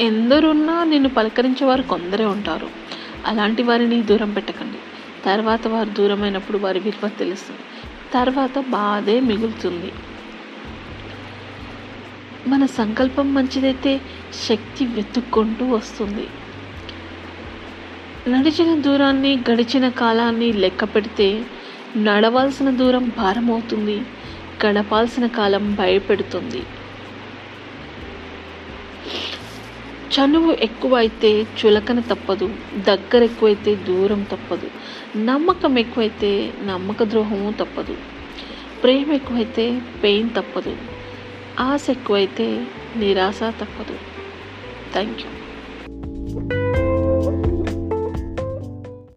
ఎందరున్నా నిన్ను పలకరించే వారు కొందరే ఉంటారు. అలాంటి వారిని దూరం పెట్టకండి. తర్వాత వారు దూరమైనప్పుడు వారి విలువ తెలుస్తుంది. తర్వాత బాధే మిగులుతుంది. మన సంకల్పం మంచిదైతే శక్తి వెతుక్కుంటూ వస్తుంది. నడిచిన దూరాన్ని గడిచిన కాలాన్ని లెక్క పెడితే నడవాల్సిన దూరం భారం అవుతుంది గడపాల్సిన కాలం భయపెడుతుంది. చనువు ఎక్కువైతే చులకన తప్పదు దగ్గర ఎక్కువైతే దూరం తప్పదు నమ్మకం ఎక్కువైతే నమ్మక ద్రోహము తప్పదు ప్రేమ ఎక్కువైతే పెయిన్ తప్పదు ఆశ ఎక్కువైతే నిరాశ తప్పదు. Thank you